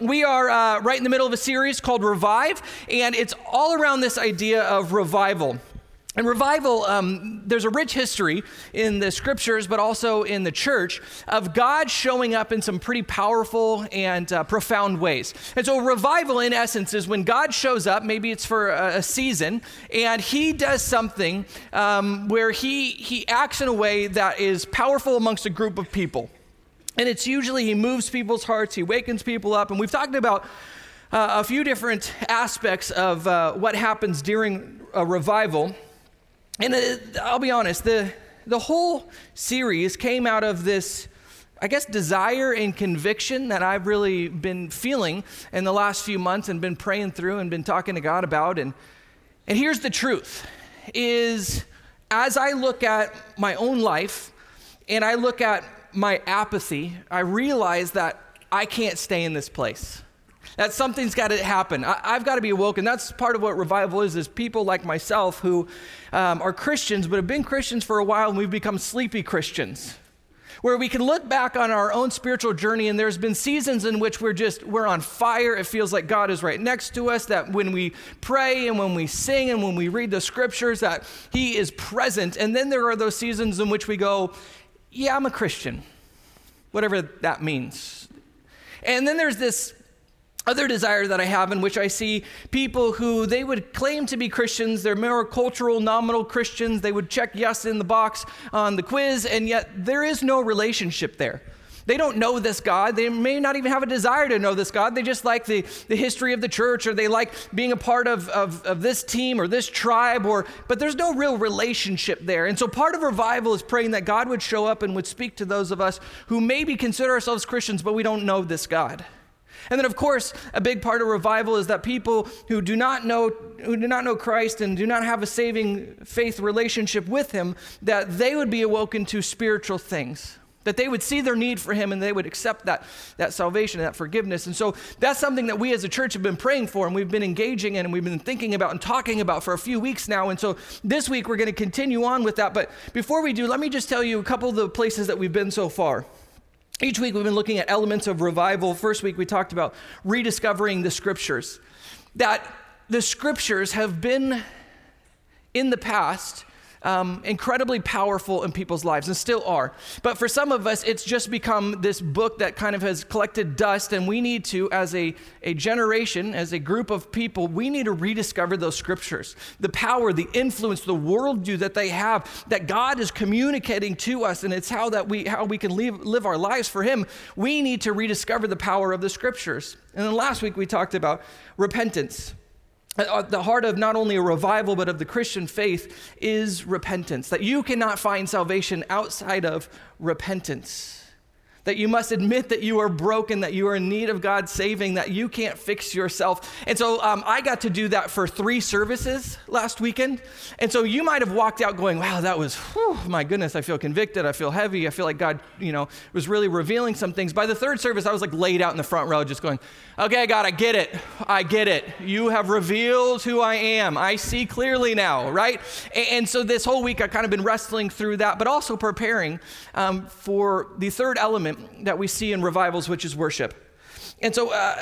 we are uh, right in the middle of a series called Revive, and it's all around this idea of revival. And revival, um, there's a rich history in the scriptures, but also in the church, of God showing up in some pretty powerful and uh, profound ways. And so, revival, in essence, is when God shows up, maybe it's for a, a season, and he does something um, where he, he acts in a way that is powerful amongst a group of people. And it's usually he moves people's hearts, he wakens people up. And we've talked about uh, a few different aspects of uh, what happens during a revival. And uh, I'll be honest, the, the whole series came out of this, I guess, desire and conviction that I've really been feeling in the last few months and been praying through and been talking to God about. And, and here's the truth is as I look at my own life and I look at my apathy, I realize that I can't stay in this place. That something's got to happen. I, have got to be awoken. That's part of what revival is, is people like myself who um, are Christians, but have been Christians for a while, and we've become sleepy Christians. Where we can look back on our own spiritual journey, and there's been seasons in which we're just, we're on fire. It feels like God is right next to us, that when we pray and when we sing and when we read the scriptures, that He is present. And then there are those seasons in which we go, yeah, I'm a Christian, whatever that means. And then there's this other desire that I have in which I see people who they would claim to be Christians, they're more cultural, nominal Christians, they would check yes in the box on the quiz, and yet there is no relationship there. They don't know this God. They may not even have a desire to know this God. They just like the, the history of the church or they like being a part of, of, of this team or this tribe, or but there's no real relationship there. And so part of revival is praying that God would show up and would speak to those of us who maybe consider ourselves Christians, but we don't know this God. And then, of course, a big part of revival is that people who do not know who do not know Christ and do not have a saving faith relationship with Him, that they would be awoken to spiritual things that they would see their need for him and they would accept that, that salvation, and that forgiveness. And so that's something that we as a church have been praying for and we've been engaging in and we've been thinking about and talking about for a few weeks now. And so this week we're going to continue on with that. But before we do, let me just tell you a couple of the places that we've been so far. Each week we've been looking at elements of revival. First week we talked about rediscovering the scriptures. That the scriptures have been in the past um, incredibly powerful in people's lives and still are. But for some of us, it's just become this book that kind of has collected dust, and we need to, as a, a generation, as a group of people, we need to rediscover those scriptures. The power, the influence, the worldview that they have, that God is communicating to us, and it's how that we how we can live, live our lives for Him. We need to rediscover the power of the scriptures. And then last week we talked about repentance. Uh, the heart of not only a revival, but of the Christian faith is repentance. That you cannot find salvation outside of repentance that you must admit that you are broken, that you are in need of God's saving, that you can't fix yourself. And so um, I got to do that for three services last weekend. And so you might have walked out going, wow, that was, whew, my goodness, I feel convicted. I feel heavy. I feel like God, you know, was really revealing some things. By the third service, I was like laid out in the front row, just going, okay, God, I get it. I get it. You have revealed who I am. I see clearly now, right? And, so this whole week, I've kind of been wrestling through that, but also preparing um, for the third element that we see in revivals, which is worship. And so, uh,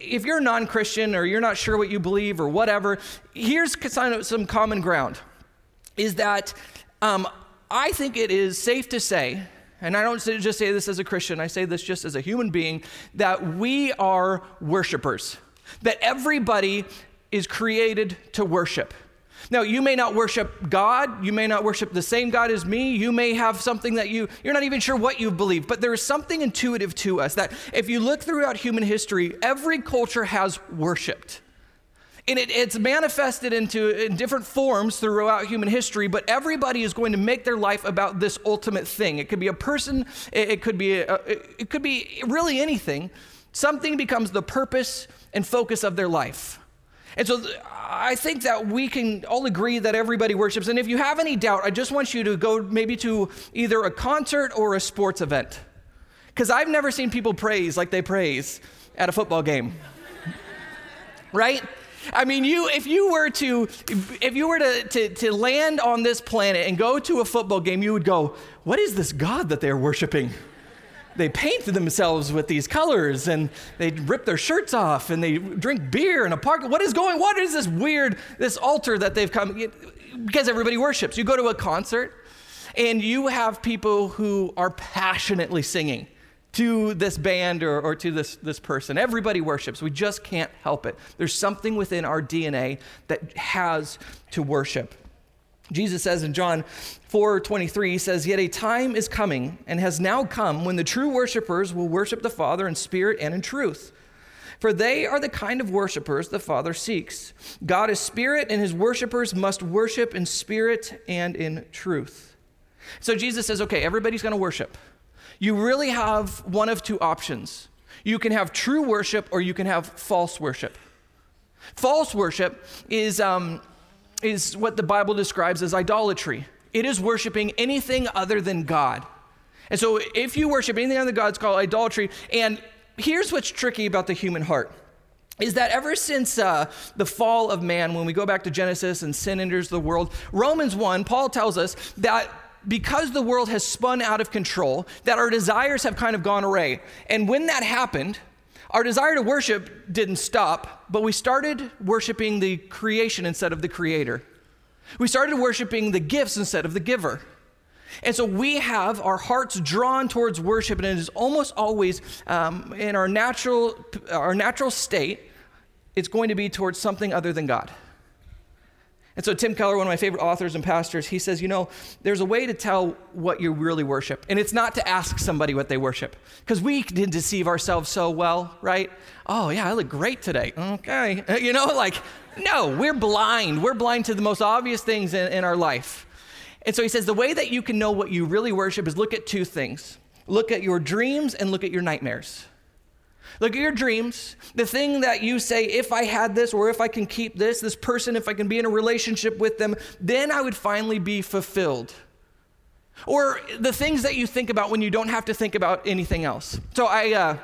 if you're non Christian or you're not sure what you believe or whatever, here's some common ground is that um, I think it is safe to say, and I don't just say this as a Christian, I say this just as a human being, that we are worshipers, that everybody is created to worship. Now, you may not worship God. You may not worship the same God as me. You may have something that you, you're not even sure what you believe, but there is something intuitive to us that if you look throughout human history, every culture has worshiped. And it, it's manifested into in different forms throughout human history, but everybody is going to make their life about this ultimate thing. It could be a person, it, it could be uh, a, it could be really anything. Something becomes the purpose and focus of their life. And so I think that we can all agree that everybody worships. And if you have any doubt, I just want you to go maybe to either a concert or a sports event. Because I've never seen people praise like they praise at a football game. right? I mean, you if you were to if you were to, to, to land on this planet and go to a football game, you would go, What is this God that they're worshiping? They paint themselves with these colors and they rip their shirts off and they drink beer in a park. What is going? What is this weird this altar that they've come because everybody worships. You go to a concert and you have people who are passionately singing to this band or, or to this, this person. Everybody worships. We just can't help it. There's something within our DNA that has to worship. Jesus says in John 4 23, he says, Yet a time is coming and has now come when the true worshipers will worship the Father in spirit and in truth. For they are the kind of worshipers the Father seeks. God is spirit, and his worshipers must worship in spirit and in truth. So Jesus says, okay, everybody's going to worship. You really have one of two options. You can have true worship or you can have false worship. False worship is, um, is what the Bible describes as idolatry. It is worshiping anything other than God. And so if you worship anything other than God, it's called idolatry. And here's what's tricky about the human heart is that ever since uh, the fall of man, when we go back to Genesis and sin enters the world, Romans 1, Paul tells us that because the world has spun out of control, that our desires have kind of gone away. And when that happened, our desire to worship didn't stop, but we started worshiping the creation instead of the creator. We started worshiping the gifts instead of the giver. And so we have our hearts drawn towards worship, and it is almost always um, in our natural, our natural state, it's going to be towards something other than God. And so, Tim Keller, one of my favorite authors and pastors, he says, you know, there's a way to tell what you really worship. And it's not to ask somebody what they worship, because we can deceive ourselves so well, right? Oh, yeah, I look great today. Okay. You know, like, no, we're blind. We're blind to the most obvious things in, in our life. And so he says the way that you can know what you really worship is look at two things look at your dreams and look at your nightmares. Look at your dreams, the thing that you say, if I had this, or if I can keep this, this person, if I can be in a relationship with them, then I would finally be fulfilled. Or the things that you think about when you don't have to think about anything else. So I, uh,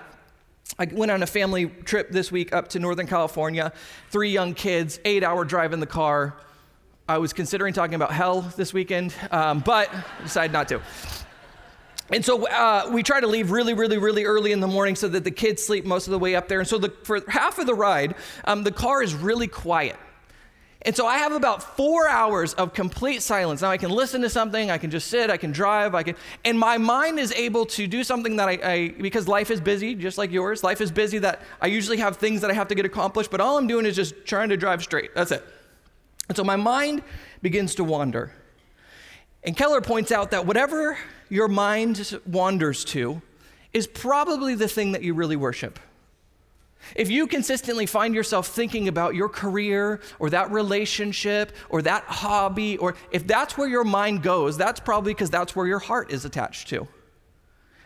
I went on a family trip this week up to Northern California, three young kids, eight hour drive in the car. I was considering talking about hell this weekend, um, but decided not to. And so uh, we try to leave really, really, really early in the morning so that the kids sleep most of the way up there. And so the, for half of the ride, um, the car is really quiet. And so I have about four hours of complete silence. Now I can listen to something, I can just sit, I can drive, I can, and my mind is able to do something that I, I, because life is busy, just like yours. Life is busy that I usually have things that I have to get accomplished, but all I'm doing is just trying to drive straight. That's it. And so my mind begins to wander. And Keller points out that whatever your mind wanders to is probably the thing that you really worship. If you consistently find yourself thinking about your career or that relationship or that hobby, or if that's where your mind goes, that's probably because that's where your heart is attached to.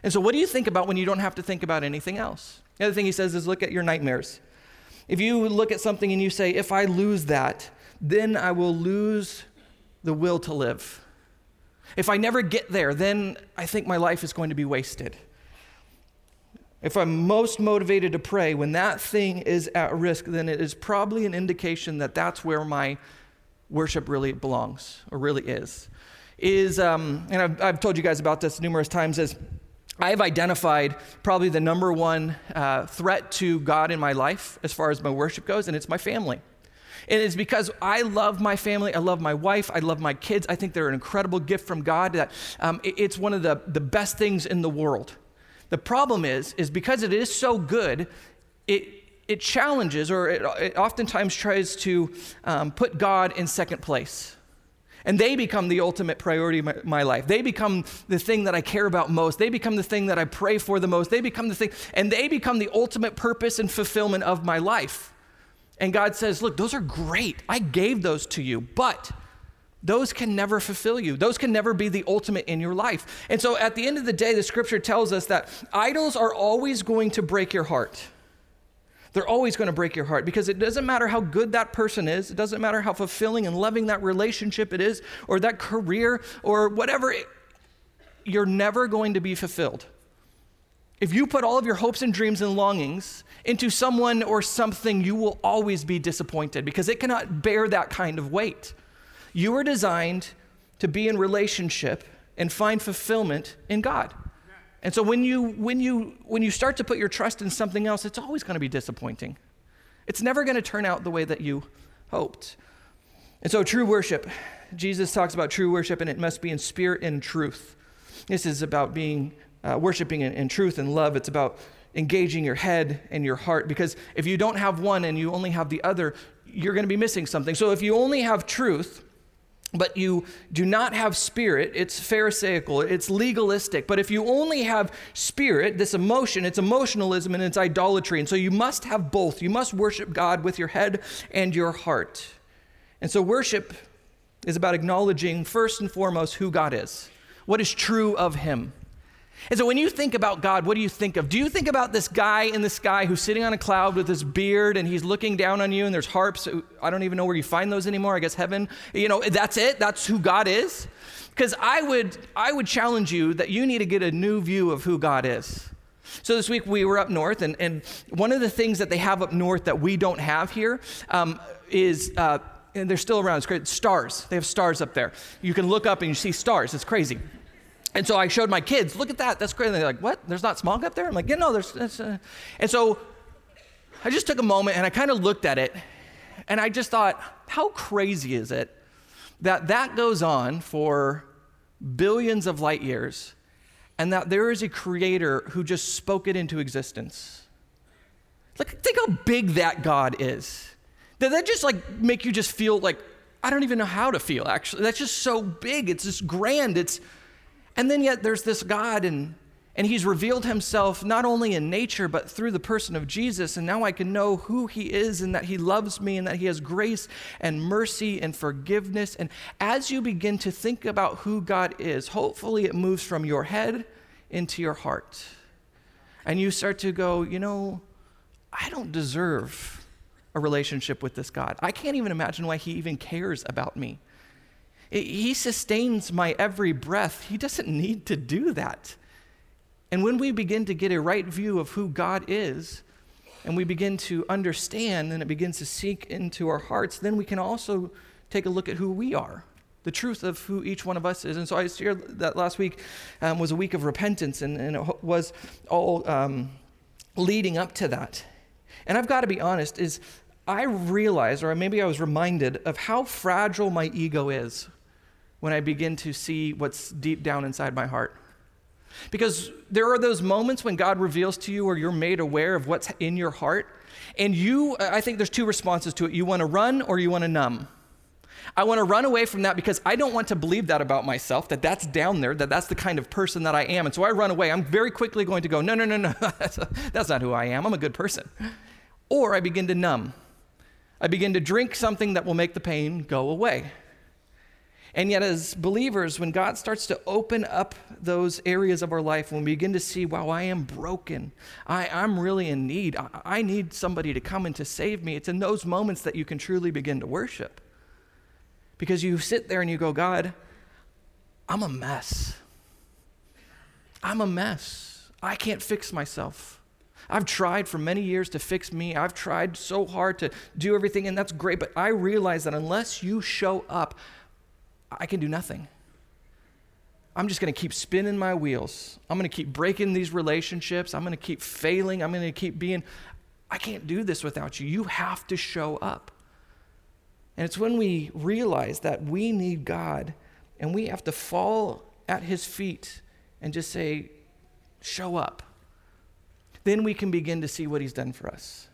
And so, what do you think about when you don't have to think about anything else? The other thing he says is look at your nightmares. If you look at something and you say, if I lose that, then I will lose the will to live. If I never get there, then I think my life is going to be wasted. If I'm most motivated to pray when that thing is at risk, then it is probably an indication that that's where my worship really belongs or really is. Is, um, and I've, I've told you guys about this numerous times, is I've identified probably the number one uh, threat to God in my life as far as my worship goes, and it's my family. And it's because I love my family. I love my wife. I love my kids. I think they're an incredible gift from God. That um, it's one of the, the best things in the world. The problem is, is because it is so good, it, it challenges or it, it oftentimes tries to um, put God in second place. And they become the ultimate priority of my, my, life. They become the thing that I care about most. They become the thing that I pray for the most. They become the thing, and they become the ultimate purpose and fulfillment of my life. And God says, Look, those are great. I gave those to you, but those can never fulfill you. Those can never be the ultimate in your life. And so at the end of the day, the scripture tells us that idols are always going to break your heart. They're always going to break your heart because it doesn't matter how good that person is, it doesn't matter how fulfilling and loving that relationship it is, or that career, or whatever, it, you're never going to be fulfilled. If you put all of your hopes and dreams and longings into someone or something, you will always be disappointed because it cannot bear that kind of weight. You were designed to be in relationship and find fulfillment in God. And so when you when you when you start to put your trust in something else, it's always going to be disappointing. It's never going to turn out the way that you hoped. And so true worship, Jesus talks about true worship and it must be in spirit and truth. This is about being uh, worshiping in, in truth and love. It's about engaging your head and your heart because if you don't have one and you only have the other, you're going to be missing something. So if you only have truth, but you do not have spirit, it's Pharisaical, it's legalistic. But if you only have spirit, this emotion, it's emotionalism and it's idolatry. And so you must have both. You must worship God with your head and your heart. And so worship is about acknowledging, first and foremost, who God is, what is true of Him. And so when you think about God, what do you think of? Do you think about this guy in the sky who's sitting on a cloud with his beard and he's looking down on you and there's harps? I don't even know where you find those anymore. I guess heaven. You know, that's it. That's who God is. Because I would I would challenge you that you need to get a new view of who God is. So this week we were up north, and, and one of the things that they have up north that we don't have here um, is. Uh, and they're still around. It's great. Stars. They have stars up there. You can look up and you see stars. It's crazy. And so I showed my kids, look at that, that's great. And they're like, what? There's not smog up there? I'm like, yeah, no, there's. Uh... And so I just took a moment and I kind of looked at it and I just thought, how crazy is it that that goes on for billions of light years and that there is a creator who just spoke it into existence? Like, think how big that God is. Did that just like make you just feel like, I don't even know how to feel actually. That's just so big. It's just grand. It's and then yet there's this God, and, and he's revealed himself not only in nature, but through the person of Jesus. And now I can know who he is and that he loves me and that he has grace and mercy and forgiveness. And as you begin to think about who God is, hopefully it moves from your head into your heart. And you start to go, you know, I don't deserve a relationship with this God. I can't even imagine why he even cares about me. He sustains my every breath. He doesn't need to do that. And when we begin to get a right view of who God is, and we begin to understand, and it begins to sink into our hearts, then we can also take a look at who we are, the truth of who each one of us is. And so I shared that last week um, was a week of repentance, and, and it was all um, leading up to that. And I've got to be honest, is I realized, or maybe I was reminded of how fragile my ego is when I begin to see what's deep down inside my heart. Because there are those moments when God reveals to you or you're made aware of what's in your heart. And you, I think there's two responses to it. You want to run or you want to numb. I want to run away from that because I don't want to believe that about myself, that that's down there, that that's the kind of person that I am. And so I run away. I'm very quickly going to go, no, no, no, no, that's, that's not who I am. I'm a good person. Or I begin to numb. I begin to drink something that will make the pain go away. And yet, as believers, when God starts to open up those areas of our life, when we begin to see, wow, I am broken, I, am really in need, I, I need somebody to come and to save me, it's in those moments that you can truly begin to worship. Because you sit there and you go, God, I'm a mess. I'm a mess. I can't fix myself. I've tried for many years to fix me. I've tried so hard to do everything, and that's great. But I realize that unless you show up, I can do nothing. I'm just going to keep spinning my wheels. I'm going to keep breaking these relationships. I'm going to keep failing. I'm going to keep being, I can't do this without you. You have to show up. And it's when we realize that we need God and we have to fall at his feet and just say, show up. Then we can begin to see what he's done for us.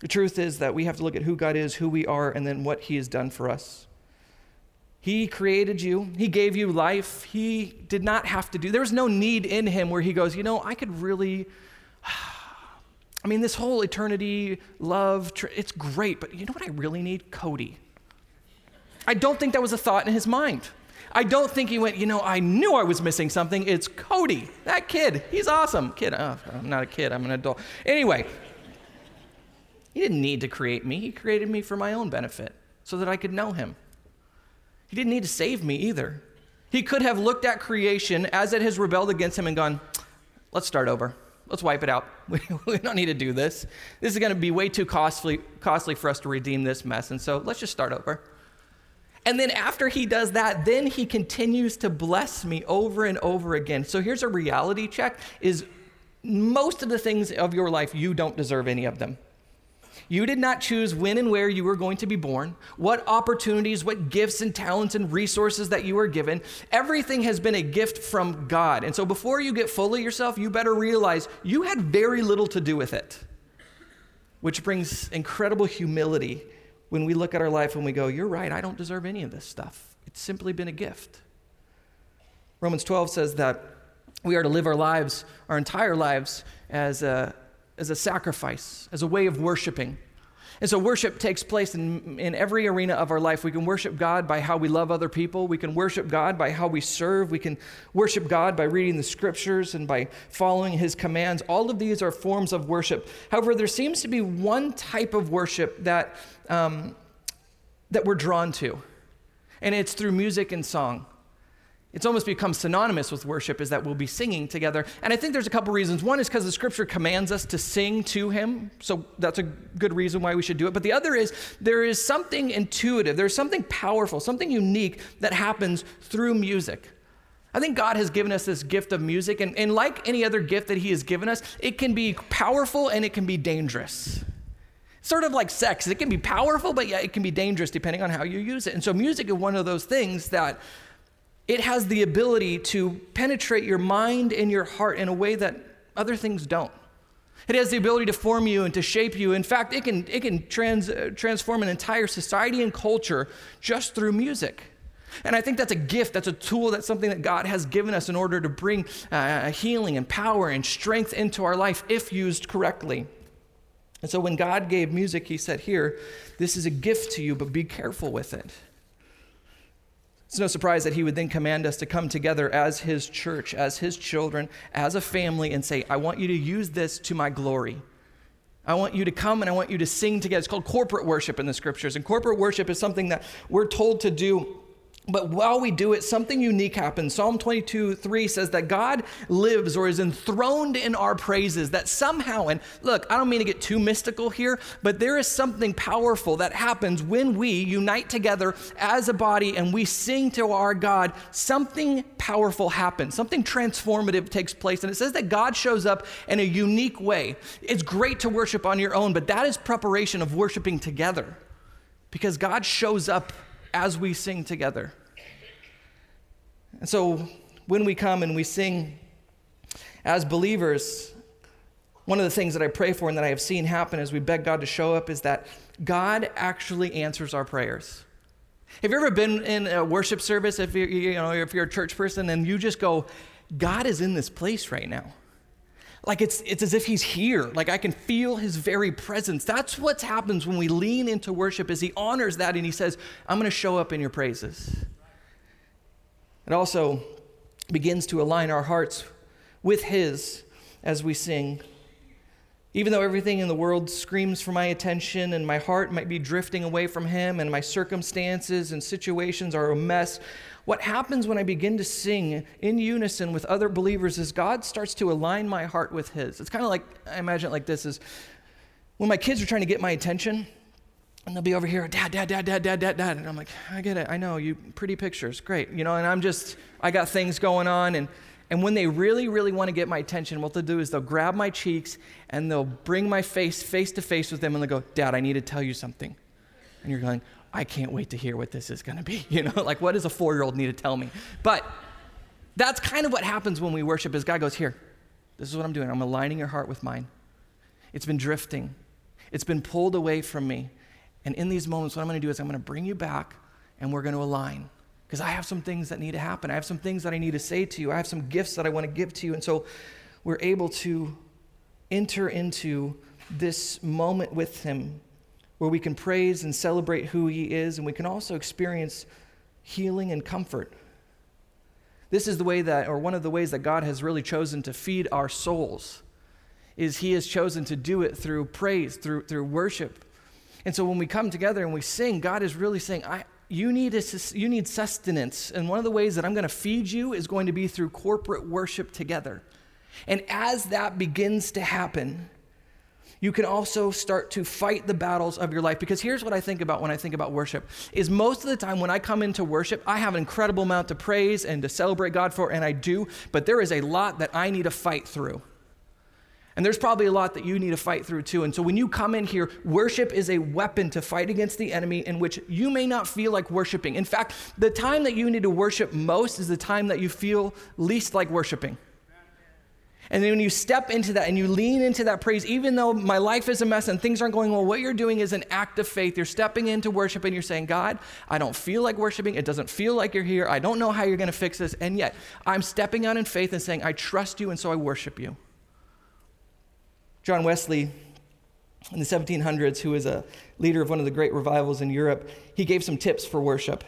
The truth is that we have to look at who God is, who we are, and then what he has done for us. He created you. He gave you life. He did not have to do. There was no need in him where he goes, you know, I could really I mean, this whole eternity, love, it's great, but you know what I really need? Cody. I don't think that was a thought in his mind. I don't think he went, you know, I knew I was missing something. It's Cody, that kid. He's awesome. Kid, oh, I'm not a kid, I'm an adult. Anyway, he didn't need to create me. He created me for my own benefit so that I could know him. He didn't need to save me either. He could have looked at creation as it has rebelled against him and gone, let's start over. Let's wipe it out. We, we don't need to do this. This is going to be way too costly, costly for us to redeem this mess. And so let's just start over. And then after he does that, then he continues to bless me over and over again. So here's a reality check is most of the things of your life you don't deserve any of them. You did not choose when and where you were going to be born, what opportunities, what gifts and talents and resources that you were given. Everything has been a gift from God. And so before you get full of yourself, you better realize you had very little to do with it, which brings incredible humility when we look at our life and we go, You're right, I don't deserve any of this stuff. It's simply been a gift. Romans 12 says that we are to live our lives, our entire lives, as a, as a sacrifice, as a way of worshiping. And so worship takes place in, in every arena of our life. We can worship God by how we love other people. We can worship God by how we serve. We can worship God by reading the scriptures and by following his commands. All of these are forms of worship. However, there seems to be one type of worship that, um, that we're drawn to, and it's through music and song. It's almost become synonymous with worship, is that we'll be singing together. And I think there's a couple reasons. One is because the scripture commands us to sing to him, so that's a good reason why we should do it. But the other is there is something intuitive, there's something powerful, something unique that happens through music. I think God has given us this gift of music, and, and like any other gift that He has given us, it can be powerful and it can be dangerous. Sort of like sex, it can be powerful, but yeah, it can be dangerous depending on how you use it. And so, music is one of those things that it has the ability to penetrate your mind and your heart in a way that other things don't. It has the ability to form you and to shape you. In fact, it can, it can trans, uh, transform an entire society and culture just through music. And I think that's a gift, that's a tool, that's something that God has given us in order to bring uh, healing and power and strength into our life if used correctly. And so when God gave music, He said, Here, this is a gift to you, but be careful with it. It's no surprise that he would then command us to come together as his church, as his children, as a family, and say, I want you to use this to my glory. I want you to come and I want you to sing together. It's called corporate worship in the scriptures. And corporate worship is something that we're told to do but while we do it, something unique happens. Psalm 22 3 says that God lives or is enthroned in our praises. That somehow, and look, I don't mean to get too mystical here, but there is something powerful that happens when we unite together as a body and we sing to our God. Something powerful happens, something transformative takes place. And it says that God shows up in a unique way. It's great to worship on your own, but that is preparation of worshiping together because God shows up as we sing together. And so when we come and we sing as believers, one of the things that I pray for and that I have seen happen as we beg God to show up is that God actually answers our prayers. Have you ever been in a worship service if you're, you know, if you're a church person and you just go, God is in this place right now? Like it's, it's as if he's here. Like I can feel his very presence. That's what happens when we lean into worship is he honors that and he says, I'm going to show up in your praises. It also begins to align our hearts with his as we sing. Even though everything in the world screams for my attention and my heart might be drifting away from him and my circumstances and situations are a mess, what happens when I begin to sing in unison with other believers is God starts to align my heart with His. It's kind of like, I imagine it like this is when my kids are trying to get my attention, and they'll be over here, dad, dad, dad, dad, dad, dad, dad. And I'm like, I get it. I know you pretty pictures. Great. You know, and I'm just, I got things going on. And, and when they really, really want to get my attention, what they'll do is they'll grab my cheeks and they'll bring my face face to face with them and they'll go, Dad, I need to tell you something. And you're going, I can't wait to hear what this is going to be. You know, like what does a four year old need to tell me? But that's kind of what happens when we worship is God goes, Here, this is what I'm doing. I'm aligning your heart with mine. It's been drifting, it's been pulled away from me. And in these moments, what I'm going to do is I'm going to bring you back and we're going to align. Because I have some things that need to happen. I have some things that I need to say to you. I have some gifts that I want to give to you. And so we're able to enter into this moment with Him where we can praise and celebrate who He is, and we can also experience healing and comfort. This is the way that, or one of the ways that God has really chosen to feed our souls, is He has chosen to do it through praise, through, through worship. And so when we come together and we sing, God is really saying, I, you, need a, you need sustenance. And one of the ways that I'm going to feed you is going to be through corporate worship together. And as that begins to happen, you can also start to fight the battles of your life because here's what i think about when i think about worship is most of the time when i come into worship i have an incredible amount to praise and to celebrate god for and i do but there is a lot that i need to fight through and there's probably a lot that you need to fight through too. And so when you come in here, worship is a weapon to fight against the enemy in which you may not feel like worshiping. In fact, the time that you need to worship most is the time that you feel least like worshiping. And then when you step into that and you lean into that praise, even though my life is a mess and things aren't going well, what you're doing is an act of faith. You're stepping into worship and you're saying, God, I don't feel like worshiping. It doesn't feel like you're here. I don't know how you're going to fix this. And yet, I'm stepping out in faith and saying, I trust you, and so I worship you. John Wesley, in the 1700s, who was a leader of one of the great revivals in Europe, he gave some tips for worship.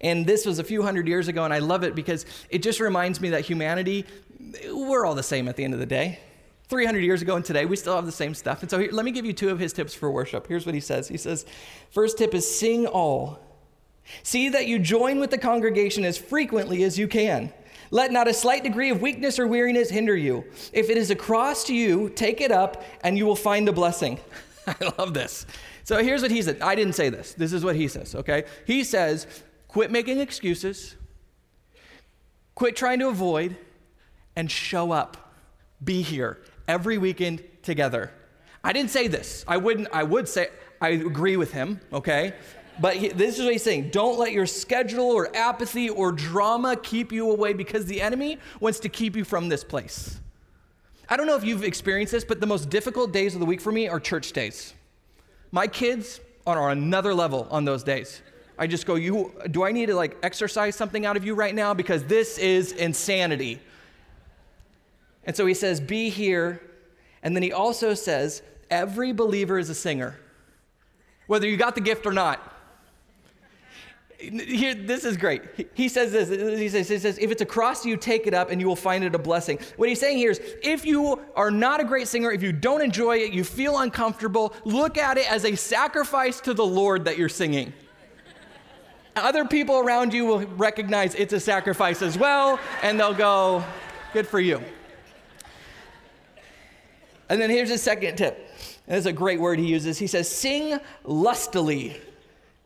And this was a few hundred years ago, and I love it because it just reminds me that humanity, we're all the same at the end of the day. 300 years ago and today, we still have the same stuff. And so here, let me give you two of his tips for worship. Here's what he says He says, First tip is sing all. See that you join with the congregation as frequently as you can. Let not a slight degree of weakness or weariness hinder you. If it is a cross to you, take it up and you will find a blessing. I love this. So here's what he said. I didn't say this. This is what he says, okay? He says, quit making excuses, quit trying to avoid, and show up. Be here every weekend together. I didn't say this. I wouldn't, I would say, I agree with him, okay? But he, this is what he's saying don't let your schedule or apathy or drama keep you away because the enemy wants to keep you from this place. I don't know if you've experienced this, but the most difficult days of the week for me are church days. My kids are on another level on those days. I just go, you do I need to like exercise something out of you right now because this is insanity. And so he says, "Be here." And then he also says, "Every believer is a singer." Whether you got the gift or not. Here, this is great. He says this. He says, he says, if it's a cross you, take it up and you will find it a blessing. What he's saying here is if you are not a great singer, if you don't enjoy it, you feel uncomfortable, look at it as a sacrifice to the Lord that you're singing. Other people around you will recognize it's a sacrifice as well, and they'll go, good for you. And then here's a second tip. And this is a great word he uses. He says, sing lustily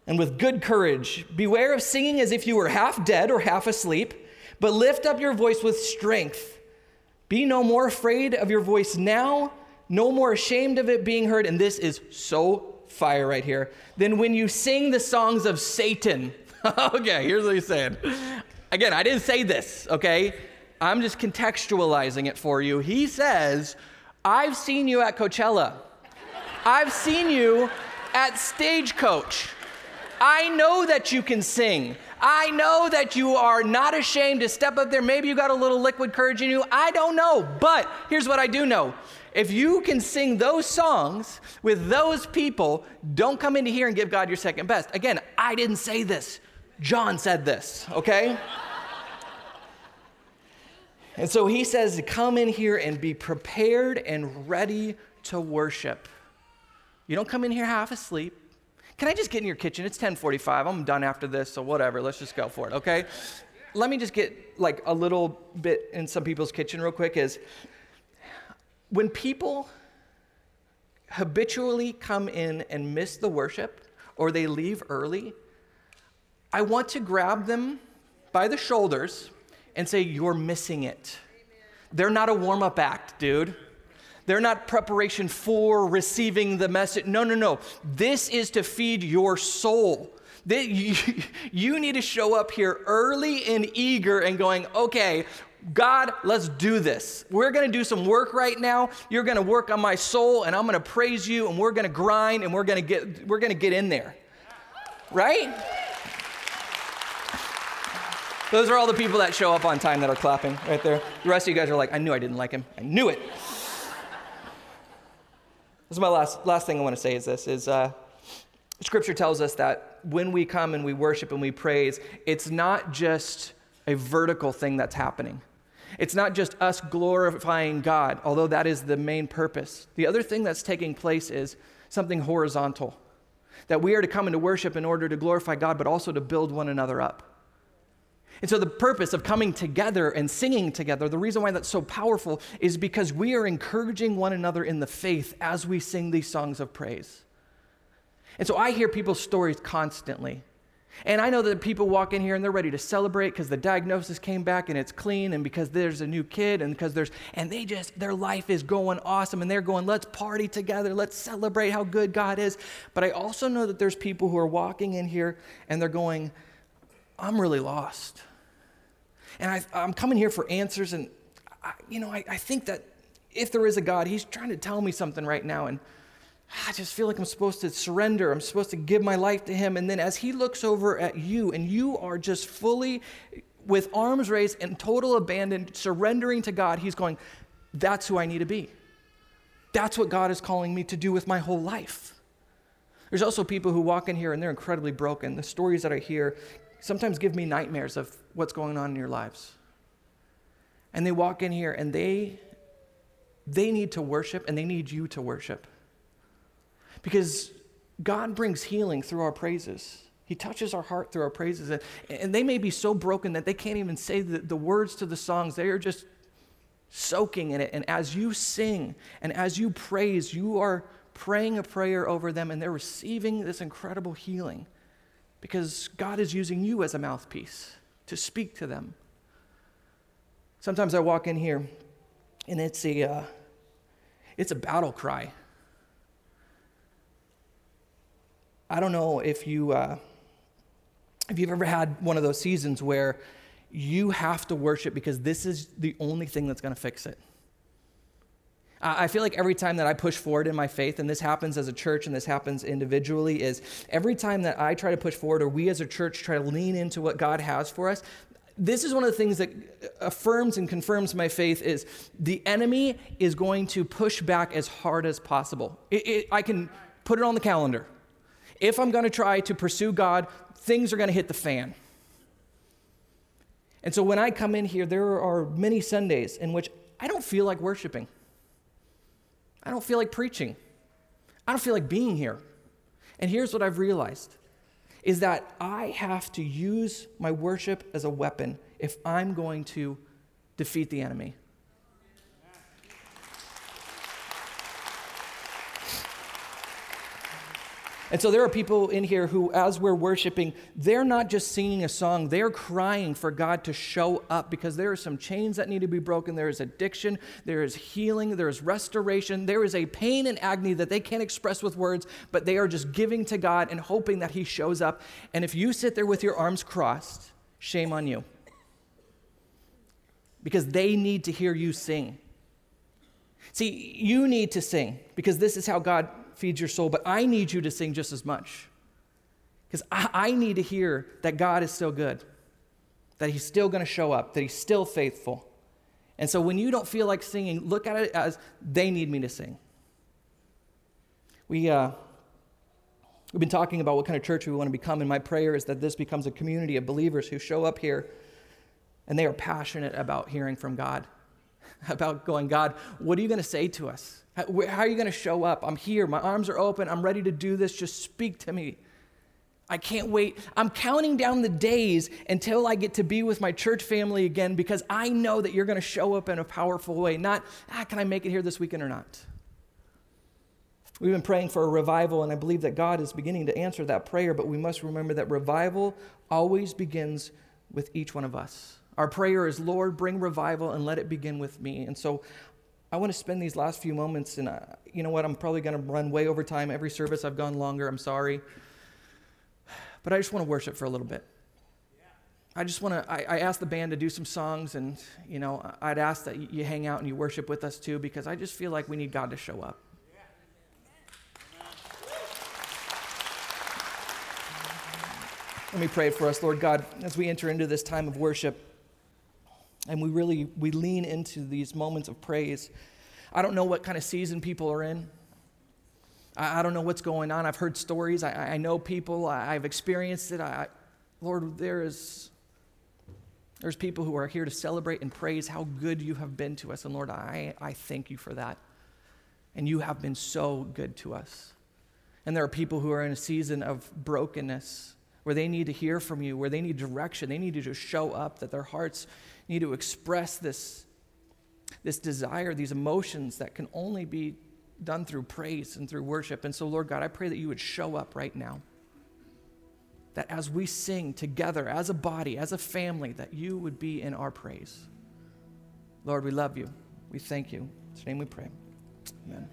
and with good courage. Beware of singing as if you were half dead or half asleep, but lift up your voice with strength. Be no more afraid of your voice now, no more ashamed of it being heard. And this is so fire right here. Than when you sing the songs of Satan. okay, here's what he's saying. Again, I didn't say this, okay? I'm just contextualizing it for you. He says, I've seen you at Coachella. I've seen you at Stagecoach. I know that you can sing. I know that you are not ashamed to step up there. Maybe you got a little liquid courage in you. I don't know. But here's what I do know. If you can sing those songs with those people, don't come into here and give God your second best. Again, I didn't say this. John said this, okay? and so he says come in here and be prepared and ready to worship. You don't come in here half asleep. Can I just get in your kitchen? It's 1045. I'm done after this, so whatever. Let's just go for it, okay? Let me just get like a little bit in some people's kitchen real quick is when people habitually come in and miss the worship or they leave early, I want to grab them by the shoulders and say, You're missing it. They're not a warm up act, dude. They're not preparation for receiving the message. No, no, no. This is to feed your soul. You need to show up here early and eager and going, okay, God, let's do this. We're going to do some work right now. You're going to work on my soul and I'm going to praise you and we're going to grind and we're going to get we're going to get in there. Right? Those are all the people that show up on time that are clapping right there. The rest of you guys are like, I knew I didn't like him. I knew it. This is my last, last thing I want to say is this, is uh, Scripture tells us that when we come and we worship and we praise, it's not just a vertical thing that's happening. It's not just us glorifying God, although that is the main purpose. The other thing that's taking place is something horizontal. That we are to come into worship in order to glorify God, but also to build one another up. And so, the purpose of coming together and singing together, the reason why that's so powerful is because we are encouraging one another in the faith as we sing these songs of praise. And so, I hear people's stories constantly. And I know that people walk in here and they're ready to celebrate because the diagnosis came back and it's clean and because there's a new kid and because there's, and they just, their life is going awesome and they're going, let's party together, let's celebrate how good God is. But I also know that there's people who are walking in here and they're going, I'm really lost. And I, am coming here for answers and, I, you know, I, I think that if there is a God, He's trying to tell me something right now. And Ah, I just feel like I'm supposed to surrender. I'm supposed to give my life to Him. And then as He looks over at you and you are just fully with arms raised and total abandon, surrendering to God, He's going, That's who I need to be. That's what God is calling me to do with my whole life. There's also people who walk in here and they're incredibly broken. The stories that I hear sometimes give me nightmares of what's going on in your lives. And they walk in here and they they need to worship and they need you to worship. Because God brings healing through our praises. He touches our heart through our praises. And, they may be so broken that they can't even say the, the words to the songs. They are just soaking in it. And as you sing and as you praise, you are praying a prayer over them and they're receiving this incredible healing because God is using you as a mouthpiece to speak to them. Sometimes I walk in here and it's a, uh, it's a battle cry. I don't know if you uh, if you've ever had one of those seasons where you have to worship because this is the only thing that's going to fix it. I feel like every time that I push forward in my faith, and this happens as a church and this happens individually, is every time that I try to push forward or we as a church try to lean into what God has for us, this is one of the things that affirms and confirms my faith is the enemy is going to push back as hard as possible. It, it, I can put it on the calendar if I'm going to try to pursue God, things are going to hit the fan. And so when I come in here, there are many Sundays in which I don't feel like worshiping. I don't feel like preaching. I don't feel like being here. And here's what I've realized is that I have to use my worship as a weapon if I'm going to defeat the enemy. And so there are people in here who, as we're worshiping, they're not just singing a song, they're crying for God to show up because there are some chains that need to be broken. There is addiction, there is healing, there is restoration, there is a pain and agony that they can't express with words, but they are just giving to God and hoping that He shows up. And if you sit there with your arms crossed, shame on you. Because they need to hear you sing. See, you need to sing because this is how God feeds your soul, but I need you to sing just as much. Because I, I, need to hear that God is still good, that He's still going to show up, that He's still faithful. And so when you don't feel like singing, look at it as they need me to sing. We, uh, we've been talking about what kind of church we want to become, and my prayer is that this becomes a community of believers who show up here and they are passionate about hearing from God, about going, God, what are you going to say to us? How, are you going to show up? I'm here. My arms are open. I'm ready to do this. Just speak to me. I can't wait. I'm counting down the days until I get to be with my church family again because I know that you're going to show up in a powerful way. Not, ah, can I make it here this weekend or not? We've been praying for a revival, and I believe that God is beginning to answer that prayer, but we must remember that revival always begins with each one of us. Our prayer is, Lord, bring revival and let it begin with me. And so I want to spend these last few moments, and uh, you know what? I'm probably going to run way over time. Every service I've gone longer. I'm sorry. But I just want to worship for a little bit. I just want to, I, I asked the band to do some songs, and, you know, I'd ask that you hang out and you worship with us too, because I just feel like we need God to show up. Let me pray for us, Lord God, as we enter into this time of worship and we really we lean into these moments of praise. I don't know what kind of season people are in. I, I don't know what's going on. I've heard stories. I, I know people. I, have experienced it. I, lord there is there's people who are here to celebrate and praise how good you have been to us. And lord i, I thank you for that. And you have been so good to us. And there are people who are in a season of brokenness where they need to hear from you, where they need direction. They need you to show up, that their hearts need to express this, this desire, these emotions that can only be done through praise and through worship. And so, Lord God, I pray that you would show up right now. That as we sing together, as a body, as a family, that you would be in our praise. Lord, we love you. We thank you. In your name we pray. Amen.